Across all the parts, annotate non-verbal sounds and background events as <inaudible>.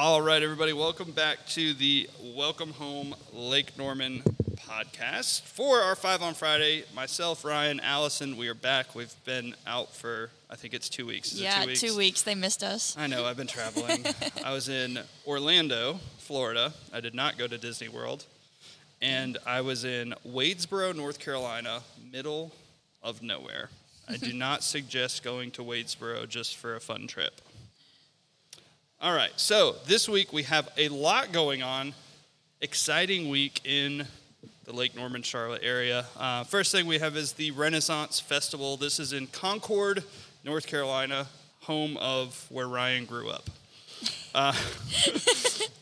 All right, everybody, welcome back to the Welcome Home Lake Norman podcast. For our Five on Friday, myself, Ryan, Allison, we are back. We've been out for, I think it's two weeks. Is it yeah, two weeks? two weeks. They missed us. I know, I've been traveling. <laughs> I was in Orlando, Florida. I did not go to Disney World. And I was in Wadesboro, North Carolina, middle of nowhere. I do <laughs> not suggest going to Wadesboro just for a fun trip. All right, so this week we have a lot going on. Exciting week in the Lake Norman, Charlotte area. Uh, first thing we have is the Renaissance Festival. This is in Concord, North Carolina, home of where Ryan grew up. Uh, <laughs>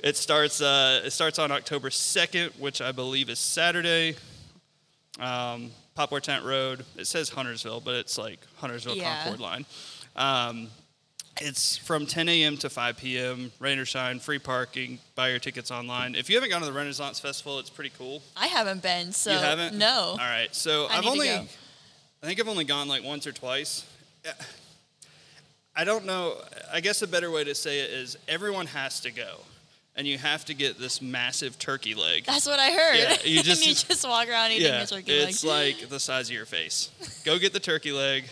it starts. Uh, it starts on October second, which I believe is Saturday. Um, Poplar Tent Road. It says Huntersville, but it's like Huntersville Yeah. Concord line. Um, it's from 10 a.m. to 5 p.m. Rain or shine, free parking. Buy your tickets online. If you haven't gone to the Renaissance Festival, it's pretty cool. I haven't been, so you haven't? no. All right. So I have only. I think I've only gone like once or twice. I don't know. I guess a better way to say it is everyone has to go, and you have to get this massive turkey leg. That's what I heard. Yeah, you <laughs> just- you just walk around eating yeah, a turkey leg. it's like the size of your face. Go get the turkey leg.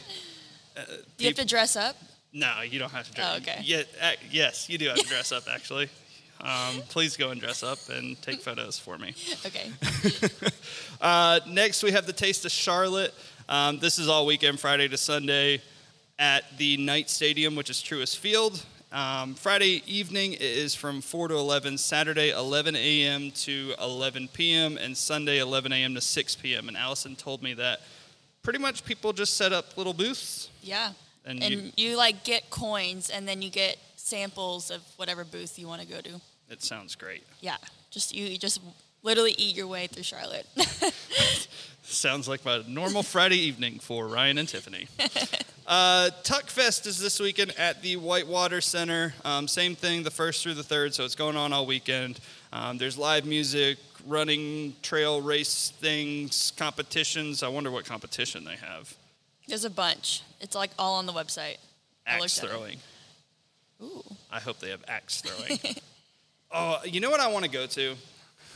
Do you have to dress up? No, you don't have to dress. Oh, okay. Yeah, ac- yes, you do have to <laughs> dress up. Actually, um, please go and dress up and take photos for me. <laughs> Okay. <laughs> Uh, next, we have the Taste of Charlotte. Um, this is all weekend, Friday to Sunday, at the Knight Stadium, which is Truist Field. Um, Friday evening is from 4 to 11, Saturday 11 a.m. to 11 p.m., and Sunday 11 a.m. to 6 p.m. And Allison told me that pretty much people just set up little booths. Yeah. And And, you- you, like get coins, and then you get samples of whatever booth you want to go to. It sounds great. Yeah. Just you, you just literally eat your way through Charlotte. <laughs> Sounds like my normal <laughs> Friday evening for Ryan and Tiffany. <laughs> Uh, Tuck Fest is this weekend at the Whitewater Center. Um, same thing, the first through the third, so it's going on all weekend. Um, there's live music, running, trail race things, competitions. I wonder what competition they have. There's a bunch. It's like all on the website. I Axe looked at it. throwing. Ooh. I hope they have axe throwing. <laughs> oh, you know what I want to go to?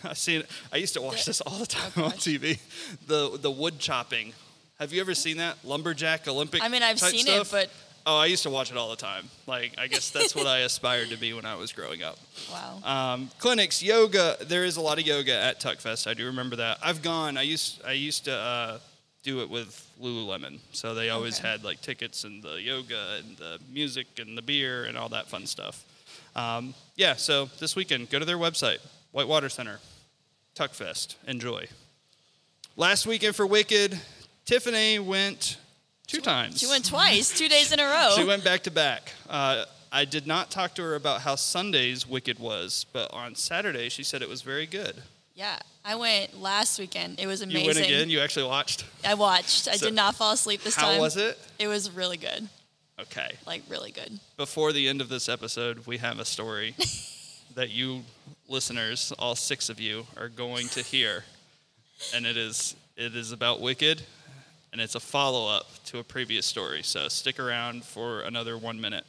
I seen. I used to watch this all the time on gosh. TV. The the wood chopping. Have you ever seen that lumberjack Olympic? I mean, I've type seen stuff? it, but oh, I used to watch it all the time. Like, I guess that's what I aspired to be when I was growing up. wow. Um, clinics, yoga. There is a lot of yoga at Tuckfest. I do remember that. I've gone. I used. I used to uh, do it with Lululemon. So they always Okay. had like tickets and the yoga and the music and the beer and all that fun stuff. Um, yeah. So this weekend, go to their website, Whitewater Center, Tuckfest. Enjoy. Last weekend for Wicked, Tiffany went two times. she went twice, two days in a row. She went back to back. Uh, I did not talk to her about how Sunday's Wicked was, but on Saturday she said it was very good. Yeah, I went last weekend. It was amazing. You went again? You actually watched? I watched. I So, did not fall asleep this How time. How was it? It was really good. Okay. Like really good. Before the end of this episode, we have a story <laughs> that you listeners, all six of you, are going to hear. And it is it is about Wicked and it's a follow-up to a previous story. So stick around for another one minute.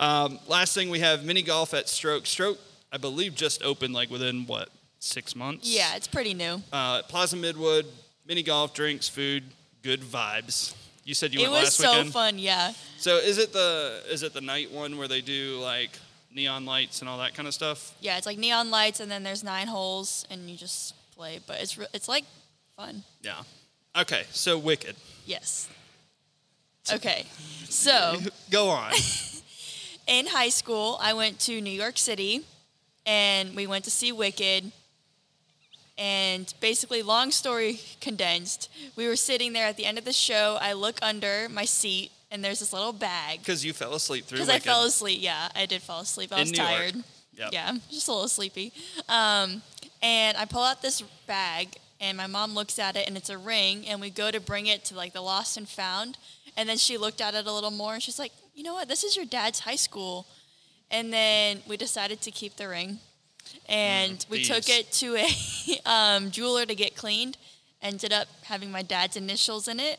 Um, last thing we have mini golf at Stroke. Stroke, I believe, just opened like within what six months. Yeah, it's pretty new. Uh, Plaza Midwood, mini golf, drinks, food, good vibes. You said you it went was last so weekend. fun. Yeah. So is it the is it the night one where they do like neon lights and all that kind of stuff? Yeah, it's like neon lights, and then there's nine holes, and you just play. But it's re- it's like fun. Yeah. Okay, so Wicked. Yes. Okay, so <laughs> Go on. <laughs> in high school, I went to New York City, and we went to see Wicked. And basically, long story condensed, we were sitting there at the end of the show. I look under my seat, and there's this little bag. Because you fell asleep through Because I Wicked. fell asleep. Yeah, I did fall asleep. I In was tired. Yep. Yeah, just a little sleepy. Um, and I pull out this bag, and my mom looks at it, and it's a ring. And we go to bring it to like the lost and found. And then she looked at it a little more, and she's like, "You know what? This is your dad's high school." And then we decided to keep the ring, and Mm, we took it to a <laughs> um, jeweler to get cleaned. Ended up having my dad's initials in it,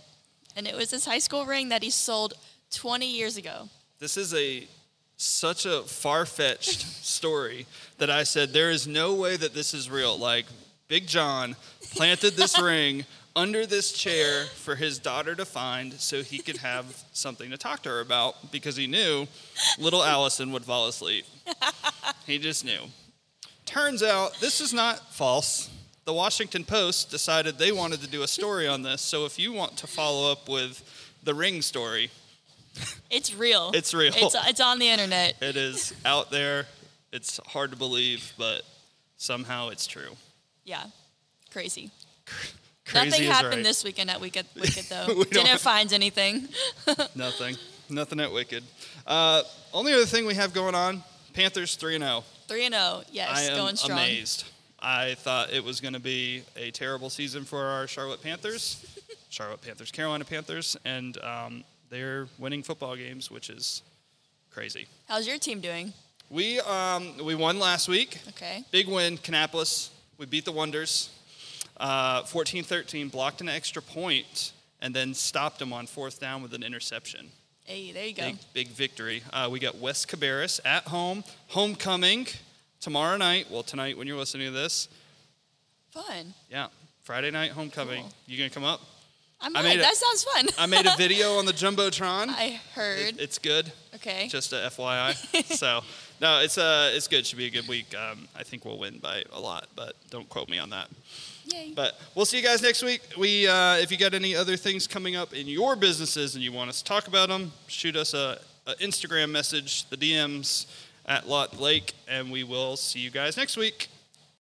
and it was his high school ring that he sold 20 years ago. This is a such a far fetched <laughs> story that I said, there is no way that this is real. Like, Big John planted this <laughs> ring under this chair for his daughter to find so he could have something to talk to her about because he knew little Allison would fall asleep. He just knew. Turns out this is not false. The Washington Post decided they wanted to do a story on this. So if you want to follow up with the ring story, It's real. It's real. It's, it's on the internet. it is out there. It's hard to believe, but somehow it's true. Yeah. Crazy. Crazy Nothing happened right. this weekend at Wicked, <laughs> Wicked though. Didn't <laughs> find anything. <laughs> Nothing. Nothing at Wicked. Uh, only other thing we have going on Panthers 3 0. 3 and 0. Yes, I am going strong. amazed. I thought it was going to be a terrible season for our Charlotte Panthers, <laughs> Charlotte Panthers, Carolina Panthers, and um, they're winning football games, which is crazy. How's your team doing? We um, we won last week. Okay. Big win, Kannapolis. We beat the Wonders. Uh, 14-13, blocked an extra point, and then stopped them on fourth down with an interception. Hey, there you go. Big, big victory. Uh, we got West Cabarrus at home, homecoming tomorrow night. Well, tonight when you're listening to this. Fun. Yeah, Friday night homecoming. Cool. You gonna come up? I'm I made a- that sounds fun. I made a <laughs> video on the jumbotron. I heard. It- it's good. okay. Just a FYI. <laughs> so no, it's uh, it's good. Should be a good week. Um, I think we'll win by a lot, but don't quote me on that. Yay. But we'll see you guys next week. We, uh, if you got any other things coming up in your businesses and you want us to talk about them, shoot us a, a Instagram message, the DMs at Lot Lake, and we will see you guys next week.